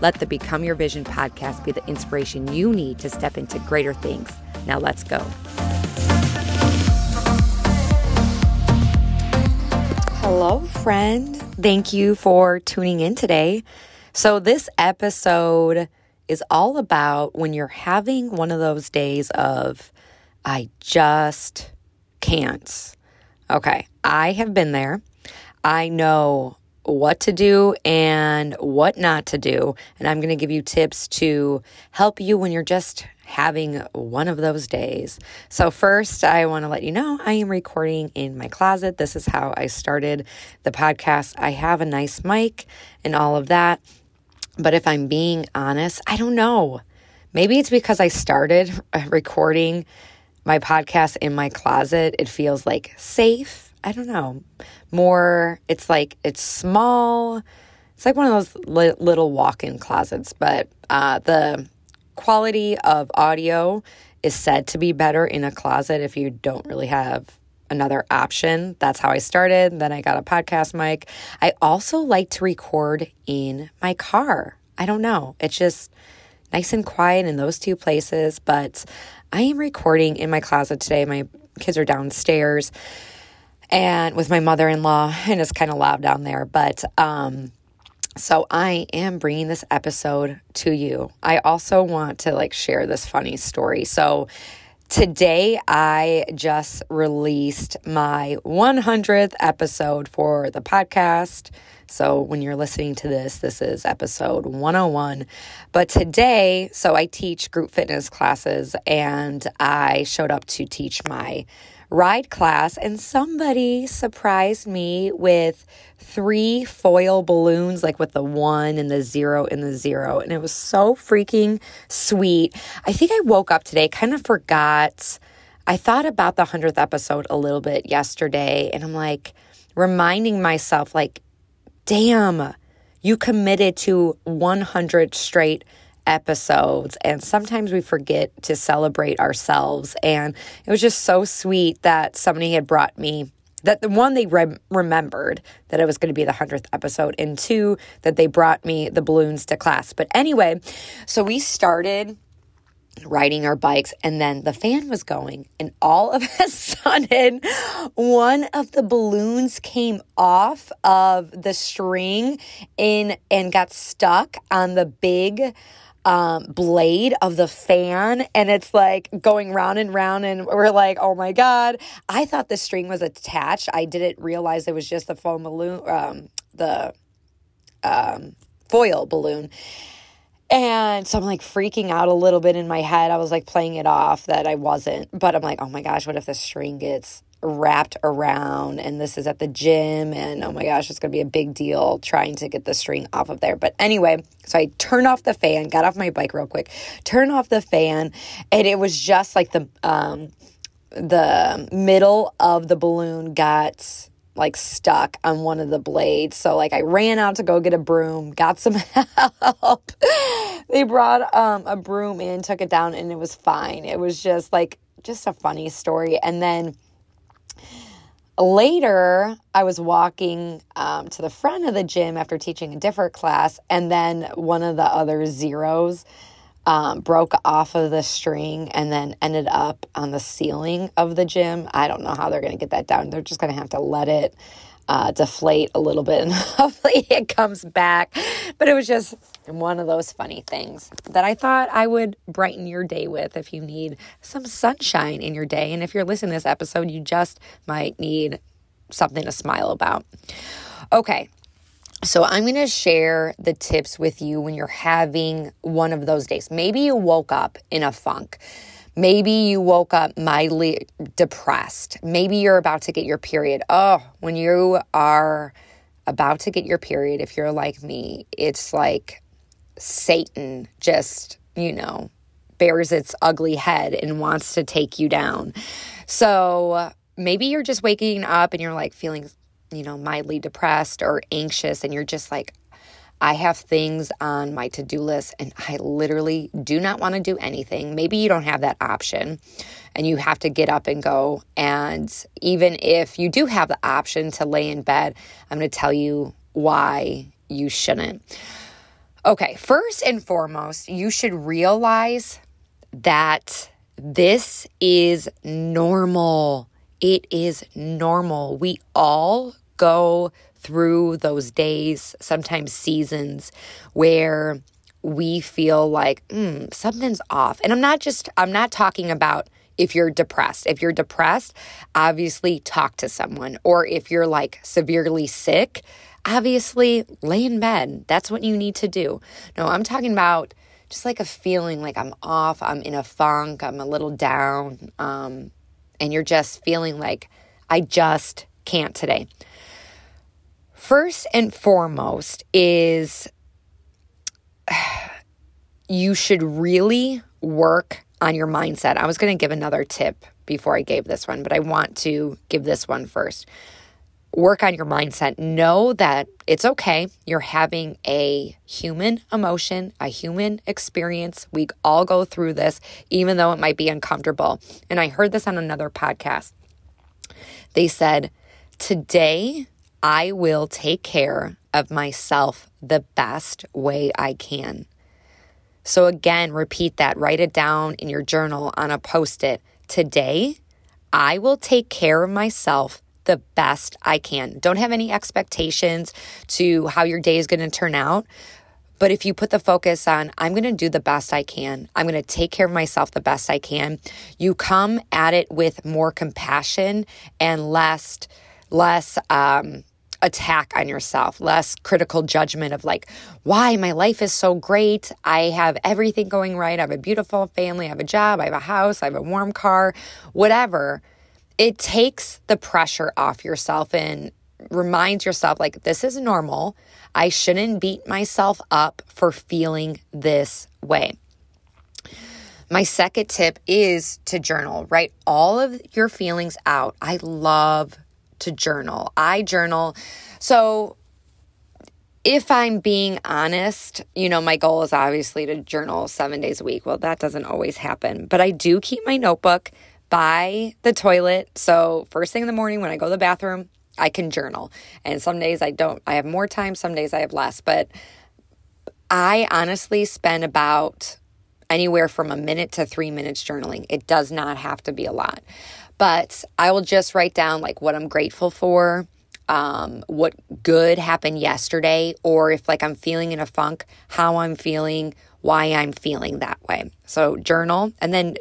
Let the Become Your Vision podcast be the inspiration you need to step into greater things. Now, let's go. Hello, friend. Thank you for tuning in today. So, this episode is all about when you're having one of those days of, I just can't. Okay, I have been there. I know what to do and what not to do. And I'm going to give you tips to help you when you're just having one of those days. So, first, I want to let you know I am recording in my closet. This is how I started the podcast. I have a nice mic and all of that. But if I'm being honest, I don't know. Maybe it's because I started recording my podcast in my closet. It feels like safe I don't know, more, it's like, it's small. It's like one of those li- little walk in closets, but uh, the quality of audio is said to be better in a closet if you don't really have another option. That's how I started. Then I got a podcast mic. I also like to record in my car. I don't know. It's just nice and quiet in those two places, but I am recording in my closet today. My kids are downstairs and with my mother in law, and it's kind of loud down there. But um, so I am bringing this episode to you. I also want to like share this funny story. So today I just released my 100th episode for the podcast. So when you're listening to this, this is episode 101. But today, so I teach group fitness classes and I showed up to teach my ride class, and somebody surprised me with three foil balloons, like with the one and the zero and the zero. And it was so freaking sweet. I think I woke up today, kind of forgot. I thought about the 100th episode a little bit yesterday, and I'm like, reminding myself, like, damn, you committed to 100 straight episodes. And sometimes we forget to celebrate ourselves. And it was just so sweet that somebody had brought me that the one they re- remembered that it was going to be the 100th episode, and two, that they brought me the balloons to class. But anyway, so we started riding our bikes and then the fan was going and all of a sudden one of the balloons came off of the string in and got stuck on the big um, blade of the fan and it's like going round and round and we're like oh my god. I thought the string was attached. I didn't realize it was just the foam balloon um, the um, foil balloon. And so I'm like freaking out a little bit in my head. I was like playing it off that I wasn't, but I'm like, oh my gosh, what if the string gets wrapped around and this is at the gym and oh my gosh it's going to be a big deal trying to get the string off of there. But anyway so i turned off the fan got off my bike real quick turned off the fan and it was just like the um the middle of the balloon got like stuck on one of the blades. So like i ran out to go get a broom got some help. They brought um a broom in took it down and it was fine. It was just like just a funny story. And then Later, I was walking um, to the front of the gym after teaching a different class, and then one of the other zeros um, broke off of the string and then ended up on the ceiling of the gym. I don't know how they're going to get that down. They're just going to have to let it uh, deflate a little bit and hopefully it comes back. But it was just one of those funny things that I thought I would brighten your day with if you need some sunshine in your day. And if you're listening to this episode, you just might need something to smile about. Okay. So, I'm going to share the tips with you when you're having one of those days. Maybe you woke up in a funk Maybe you woke up mildly depressed. Maybe you're about to get your period. Oh, when you are about to get your period, if you're like me, it's like Satan just, you know, bears its ugly head and wants to take you down. So maybe you're just waking up and you're like feeling, you know, mildly depressed or anxious, and you're just like, I have things on my to do list and I literally do not want to do anything. Maybe you don't have that option and you have to get up and go. And even if you do have the option to lay in bed, I'm going to tell you why you shouldn't. Okay, first and foremost, you should realize that this is normal. It is normal. We all go through those days, sometimes seasons, where we feel like mm, something's off. And I'm not just, I'm not talking about if you're depressed. If you're depressed, obviously talk to someone. Or if you're like severely sick, obviously lay in bed. That's what you need to do. No, I'm talking about just like a feeling like I'm off, I'm in a funk, I'm a little down, um, and you're just feeling like I just can't today. First and foremost is you should really work on your mindset. I was going to give another tip before I gave this one, but I want to give this one first. Work on your mindset. Know that it's okay. You're having a human emotion, a human experience. We all go through this, even though it might be uncomfortable. And I heard this on another podcast. They said, Today, I will take care of myself the best way I can. So, again, repeat that. Write it down in your journal on a post it. Today, I will take care of myself the best I can. Don't have any expectations to how your day is going to turn out. But if you put the focus on, I'm going to do the best I can, I'm going to take care of myself the best I can, you come at it with more compassion and less, less, um, attack on yourself, less critical judgment of like, why my life is so great. I have everything going right. I have a beautiful family. I have a job. I have a house. I have a warm car, whatever. It takes the pressure off yourself and reminds yourself, like, this is normal. I shouldn't beat myself up for feeling this way. My second tip is to journal, write all of your feelings out. I love to journal. I journal. So, if I'm being honest, you know, my goal is obviously to journal seven days a week. Well, that doesn't always happen, but I do keep my notebook by the toilet. So, first thing in the morning when I go to the bathroom, I can journal. And some days I don't, I have more time, some days I have less. But I honestly spend about anywhere from a minute to three minutes journaling. It does not have to be a lot. But I will just write down like what I'm grateful for, um, what good happened yesterday, or if like I'm feeling in a funk, how I'm feeling, why I'm feeling that way. So journal. And then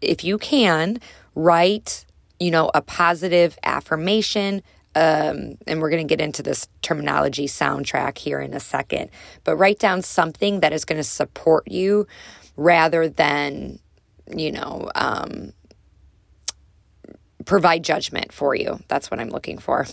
if you can, write, you know, a positive affirmation. Um, and we're going to get into this terminology soundtrack here in a second, but write down something that is going to support you rather than, you know, um, provide judgment for you. That's what I'm looking for.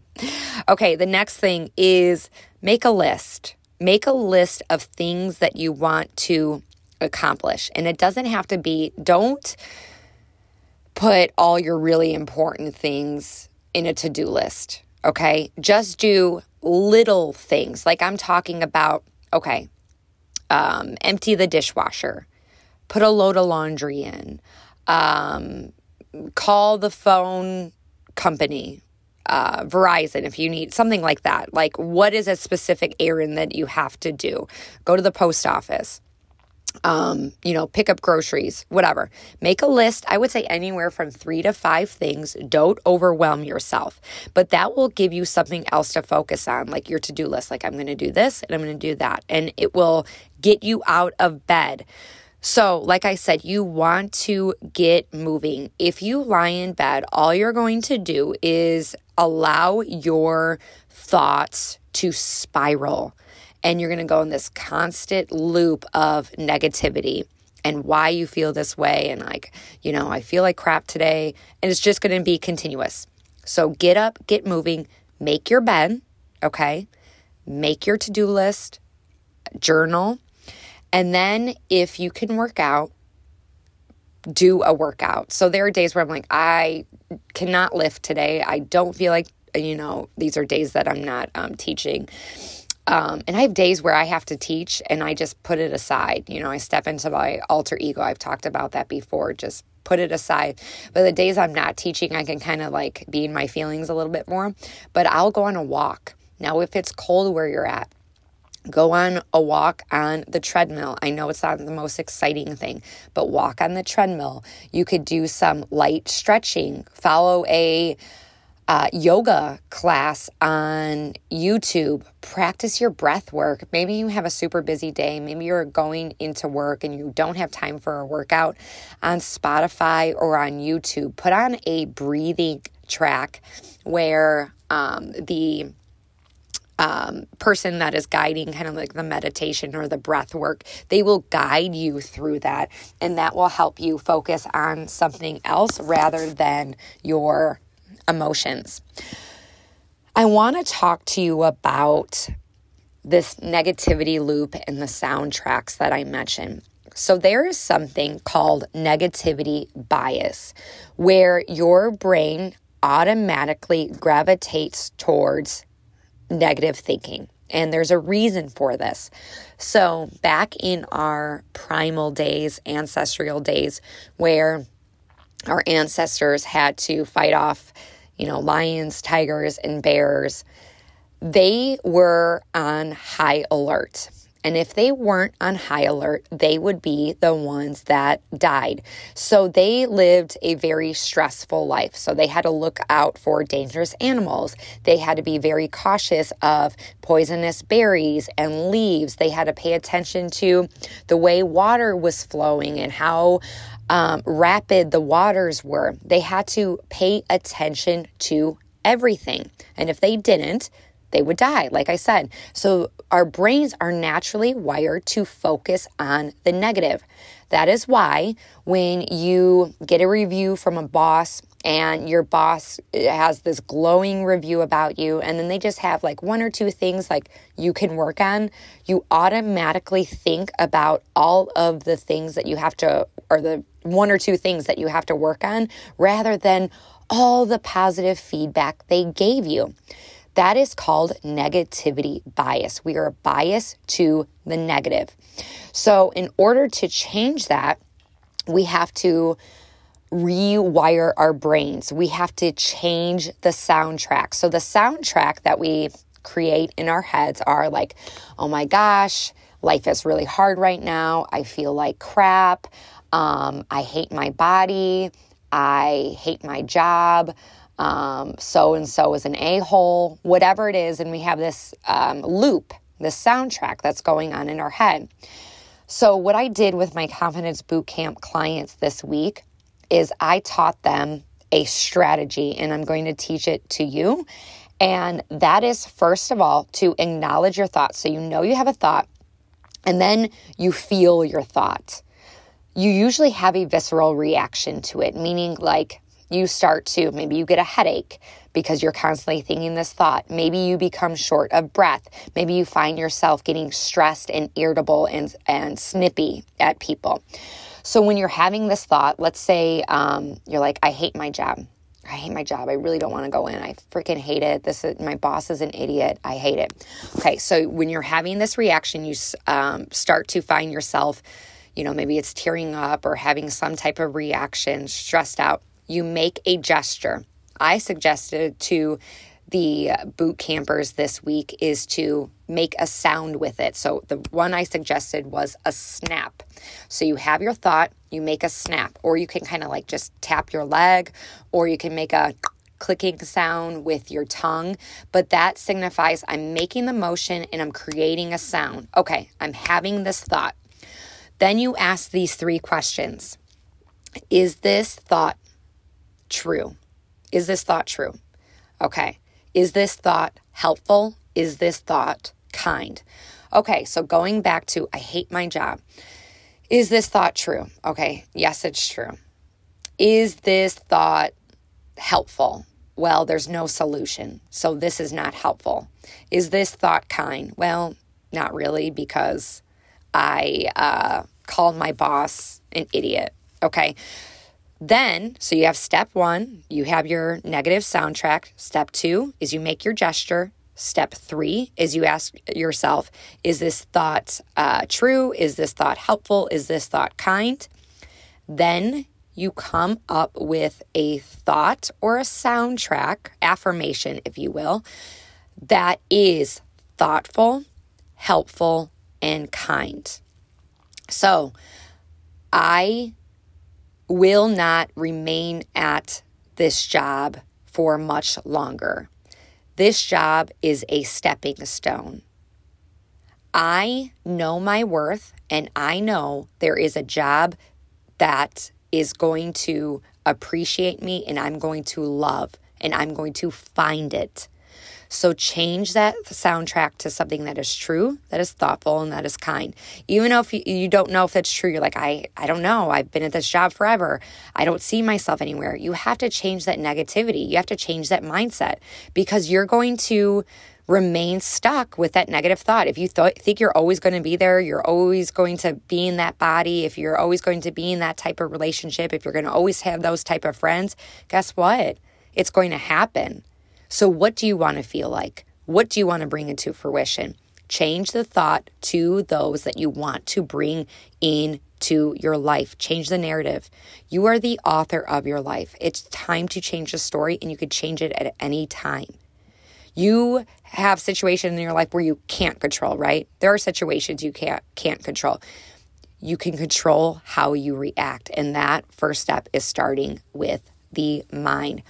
okay, the next thing is make a list. Make a list of things that you want to accomplish. And it doesn't have to be, don't put all your really important things in a to do list. Okay. Just do little things. Like I'm talking about, okay, um, empty the dishwasher, put a load of laundry in, um, call the phone company, uh, Verizon, if you need something like that. Like, what is a specific errand that you have to do? Go to the post office. Um, you know, pick up groceries, whatever. Make a list. I would say anywhere from three to five things. Don't overwhelm yourself, but that will give you something else to focus on, like your to do list. Like, I'm going to do this and I'm going to do that. And it will get you out of bed. So, like I said, you want to get moving. If you lie in bed, all you're going to do is allow your thoughts to spiral. And you're going to go in this constant loop of negativity and why you feel this way. And, like, you know, I feel like crap today. And it's just going to be continuous. So, get up, get moving, make your bed, okay? Make your to do list, journal And then if you can work out, do a workout. So there are days where I'm like, I cannot lift today. I don't feel like, you know, these are days that I'm not um, teaching. Um, and I have days where I have to teach and I just put it aside. You know, I step into my alter ego. I've talked about that before. Just put it aside. But the days I'm not teaching, I can kind of like be in my feelings a little bit more. But I'll go on a walk. Now, if it's cold where you're at, go on a walk on the treadmill. I know it's not the most exciting thing, but walk on the treadmill. You could do some light stretching, follow a uh, yoga class on YouTube. Practice your breath work. Maybe you have a super busy day. Maybe you're going into work and you don't have time for a workout on Spotify or on YouTube. Put on a breathing track where um, the um, person that is guiding kind of like the meditation or the breath work, they will guide you through that. And that will help you focus on something else rather than your emotions. I want to talk to you about this negativity loop and the soundtracks that I mentioned. So, there is something called negativity bias where your brain automatically gravitates towards negative thinking. And there's a reason for this. So, back in our primal days, ancestral days, where our ancestors had to fight off you know, lions, tigers, and bears, they were on high alert. And if they weren't on high alert, they would be the ones that died. So they lived a very stressful life. So they had to look out for dangerous animals. They had to be very cautious of poisonous berries and leaves. They had to pay attention to the way water was flowing and how um, rapid the waters were. They had to pay attention to everything. And if they didn't, they would die, like I said. So our brains are naturally wired to focus on the negative. That is why when you get a review from a boss and your boss eh, has this glowing review about you, and then they just have like one or two things like you can work on, you automatically think about all of the things that you have to, or the one or two things that you have to work on, rather than all the positive feedback they gave you. That is called negativity bias. We are biased to the negative. So, in order to change that, we have to rewire our brains. We have to change the soundtrack. So, the soundtrack that we create in our heads are like, oh my gosh, life is really hard right now. I feel like crap. Um, I hate my body. I hate my job so and so is an a hole, whatever it is. And we have this um, loop, this soundtrack that's going on in our head. So, what I did with my confidence bootcamp clients this week is I taught them a strategy, and I'm going to teach it to you. And that is, first of all, to acknowledge your thoughts. So, you know you have a thought, and then you feel your thought. You usually have a visceral reaction to it, meaning like you start to maybe you get a headache because you're constantly thinking this thought. Maybe you become short of breath. Maybe you find yourself getting stressed and irritable and, and snippy at people. So when you're having this thought, let's say um, you're like, I hate my job. I hate my job. I really don't want to go in. I freaking hate it. This is, my boss is an idiot. I hate it. Okay, so when you're having this reaction, you um, start to find yourself, you know, maybe it's tearing up or having some type of reaction, stressed out you make a gesture. I suggested to the boot campers this week is to make a sound with it. So the one I suggested was a snap. So you have your thought, you make a snap, or you can kind of like just tap your leg, or you can make a clicking sound with your tongue, but that signifies I'm making the motion and I'm creating a sound. Okay, I'm having this thought. Then you ask these three questions Is this thought true? Is this thought true? Okay. Is this thought helpful? Is this thought kind? Okay, so going back to I hate my job. Is this thought true? Okay, yes, it's true. Is this thought helpful? Well, there's no solution, so this is not helpful. Is this thought kind? Well, not really, because I uh, called my boss an idiot. Okay. Then, so you have step one, you have your negative soundtrack. Step two is you make your gesture. Step three is you ask yourself, is this thought uh, true? Is this thought helpful? Is this thought kind? Then you come up with a thought or a soundtrack, affirmation, if you will, that is thoughtful, helpful, and kind. So I will not remain at this job for much longer. This job is a stepping stone. I know my worth and I know there is a job that is going to appreciate me and I'm going to love and I'm going to find it. So change that soundtrack to something that is true, that is thoughtful, and that is kind. Even if you, don't know if that's true, you're like, I, I don't know. I've been at this job forever. I don't see myself anywhere. You have to change that negativity. You have to change that mindset because you're going to remain stuck with that negative thought. If you th- think you're always going to be there, you're always going to be in that body, if you're always going to be in that type of relationship, if you're going to always have those type of friends, guess what? It's going to happen. So, what do you want to feel like? What do you want to bring into fruition? Change the thought to those that you want to bring into your life. Change the narrative. You are the author of your life. It's time to change the story, and you could change it at any time. You have situations in your life where you can't control, right? There are situations you can't can't control. You can control how you react, and that first step is starting with the mind.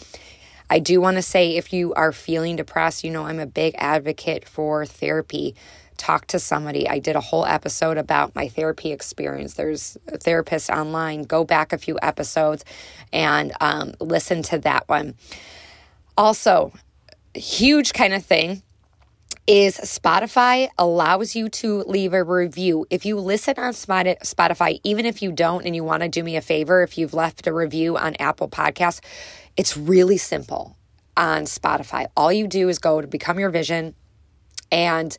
I do want to say if you are feeling depressed, you know, I'm a big advocate for therapy. Talk to somebody. I did a whole episode about my therapy experience. There's therapists online. Go back a few episodes and um, listen to that one. Also, huge kind of thing is Spotify allows you to leave a review. If you listen on Spotify, even if you don't and you want to do me a favor, if you've left a review on Apple Podcasts, it's really simple on Spotify. All you do is go to Become Your Vision, and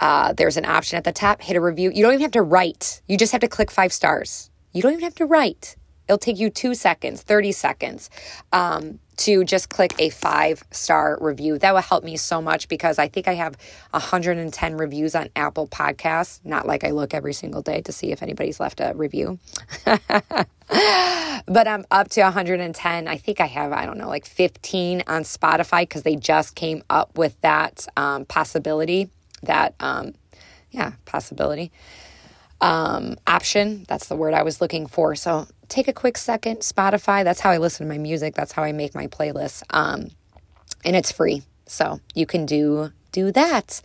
uh, there's an option at the top, hit a review. You don't even have to write, you just have to click five stars. You don't even have to write. It'll take you two seconds, 30 seconds. Um, to just click a five star review. That will help me so much because I think I have 110 reviews on Apple Podcasts. Not like I look every single day to see if anybody's left a review. but I'm up to 110. I think I have, I don't know, like 15 on Spotify because they just came up with that um, possibility, that, um, yeah, possibility um, option. That's the word I was looking for. So take a quick second. Spotify, that's how I listen to my music. That's how I make my playlists. Um, and it's free. So you can do do that.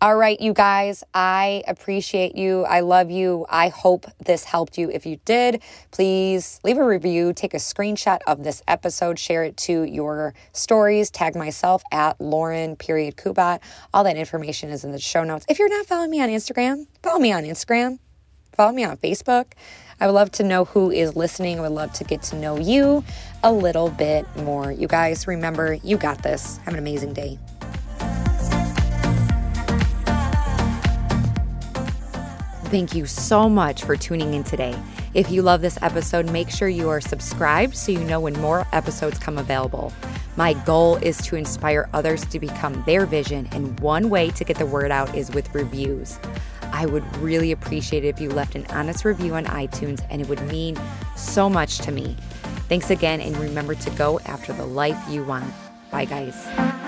All right, you guys, I appreciate you. I love you. I hope this helped you. If you did, please leave a review, take a screenshot of this episode, share it to your stories, tag myself at Lauren period Kubat. All that information is in the show notes. If you're not following me on Instagram, follow me on Instagram follow me on Facebook. I would love to know who is listening. I would love to get to know you a little bit more. You guys, remember, you got this. Have an amazing day. Thank you so much for tuning in today. If you love this episode, make sure you are subscribed so you know when more episodes come available. My goal is to inspire others to become their vision, and one way to get the word out is with reviews. I would really appreciate it if you left an honest review on iTunes, and it would mean so much to me. Thanks again, and remember to go after the life you want. Bye, guys.